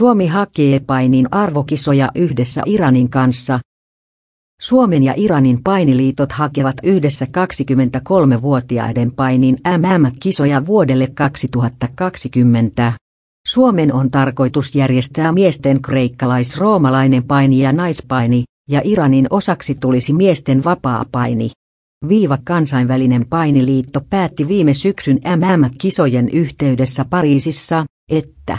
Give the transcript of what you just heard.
Suomi hakee painin arvokisoja yhdessä Iranin kanssa. Suomen ja Iranin painiliitot hakevat yhdessä 23-vuotiaiden painin MM-kisoja vuodelle 2020. Suomen on tarkoitus järjestää miesten kreikkalais-roomalainen paini ja naispaini, ja Iranin osaksi tulisi miesten vapaa-paini. Viiva kansainvälinen painiliitto päätti viime syksyn MM-kisojen yhteydessä Pariisissa, että